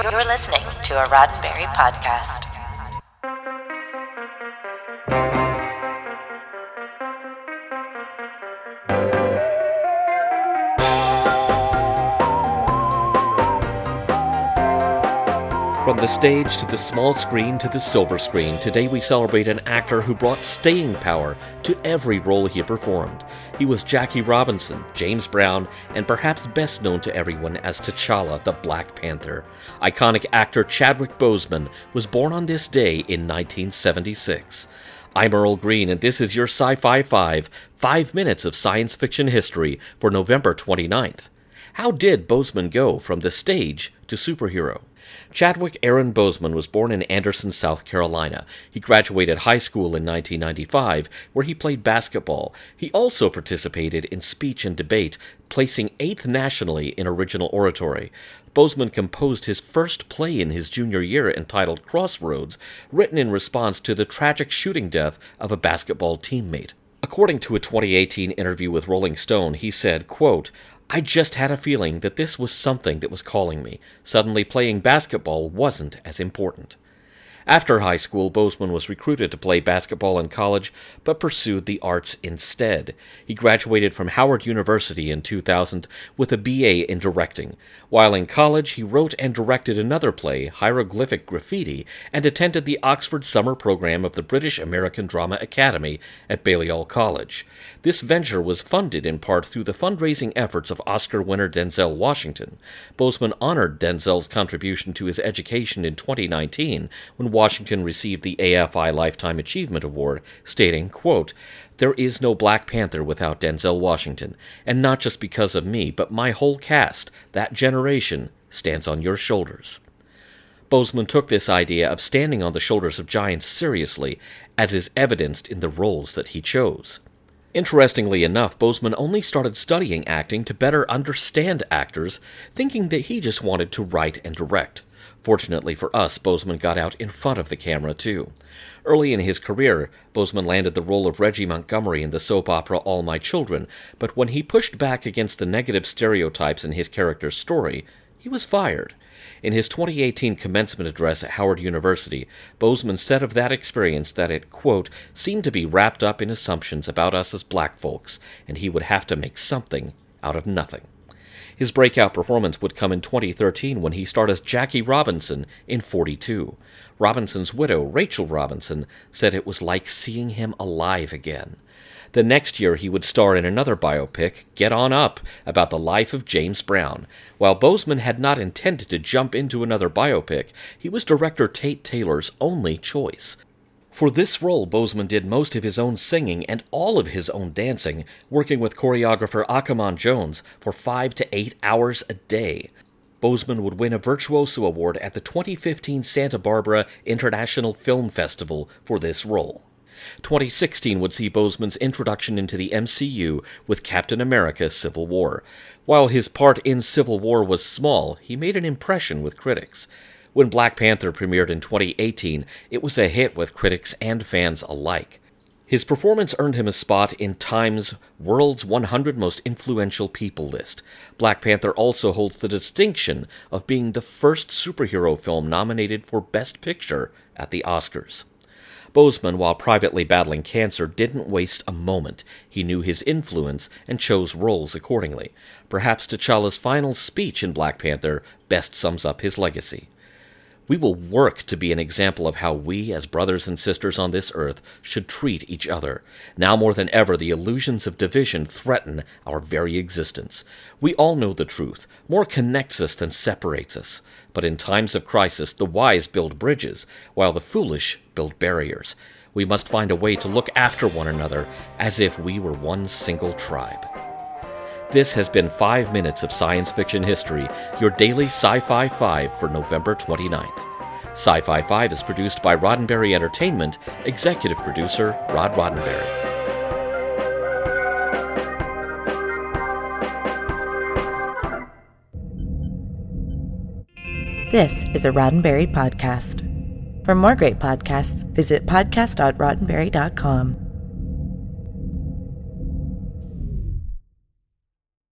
You're listening to a Roddenberry podcast. From the stage to the small screen to the silver screen, today we celebrate an actor who brought staying power to every role he performed. He was Jackie Robinson, James Brown, and perhaps best known to everyone as T'Challa, the Black Panther. Iconic actor Chadwick Boseman was born on this day in 1976. I'm Earl Green, and this is your Sci Fi 5, 5 minutes of science fiction history for November 29th. How did Boseman go from the stage to superhero? Chadwick Aaron Boseman was born in Anderson, South Carolina. He graduated high school in 1995, where he played basketball. He also participated in speech and debate, placing eighth nationally in original oratory. Boseman composed his first play in his junior year entitled Crossroads, written in response to the tragic shooting death of a basketball teammate. According to a 2018 interview with Rolling Stone, he said, quote, I just had a feeling that this was something that was calling me. Suddenly, playing basketball wasn't as important. After high school, Boseman was recruited to play basketball in college, but pursued the arts instead. He graduated from Howard University in 2000 with a BA in directing. While in college, he wrote and directed another play, Hieroglyphic Graffiti, and attended the Oxford Summer Program of the British American Drama Academy at Balliol College. This venture was funded in part through the fundraising efforts of Oscar winner Denzel Washington. Boseman honored Denzel's contribution to his education in 2019 when Washington received the AFI Lifetime Achievement Award, stating, quote, There is no Black Panther without Denzel Washington, and not just because of me, but my whole cast, that generation, stands on your shoulders. Boseman took this idea of standing on the shoulders of giants seriously, as is evidenced in the roles that he chose. Interestingly enough, Boseman only started studying acting to better understand actors, thinking that he just wanted to write and direct. Fortunately for us, Boseman got out in front of the camera too. Early in his career, Boseman landed the role of Reggie Montgomery in the soap opera All My Children, but when he pushed back against the negative stereotypes in his character's story, he was fired. In his 2018 commencement address at Howard University, Boseman said of that experience that it, quote, seemed to be wrapped up in assumptions about us as black folks, and he would have to make something out of nothing. His breakout performance would come in 2013 when he starred as Jackie Robinson in 42. Robinson's widow, Rachel Robinson, said it was like seeing him alive again. The next year, he would star in another biopic, Get On Up, about the life of James Brown. While Boseman had not intended to jump into another biopic, he was director Tate Taylor's only choice. For this role, Boseman did most of his own singing and all of his own dancing, working with choreographer Aakomon Jones for five to eight hours a day. Boseman would win a Virtuoso Award at the 2015 Santa Barbara International Film Festival for this role. 2016 would see Boseman's introduction into the MCU with Captain America Civil War. While his part in Civil War was small, he made an impression with critics. When Black Panther premiered in 2018, it was a hit with critics and fans alike. His performance earned him a spot in Time's World's 100 Most Influential People list. Black Panther also holds the distinction of being the first superhero film nominated for Best Picture at the Oscars. Boseman, while privately battling cancer, didn't waste a moment. He knew his influence and chose roles accordingly. Perhaps T'Challa's final speech in Black Panther best sums up his legacy. We will work to be an example of how we, as brothers and sisters on this earth, should treat each other. Now more than ever, the illusions of division threaten our very existence. We all know the truth. More connects us than separates us. But in times of crisis, the wise build bridges, while the foolish build barriers. We must find a way to look after one another as if we were one single tribe. This has been 5 Minutes of Science Fiction History, your daily Sci Fi 5 for November 29th. Sci Fi 5 is produced by Roddenberry Entertainment, executive producer Rod Roddenberry. This is a Roddenberry podcast. For more great podcasts, visit podcast.roddenberry.com.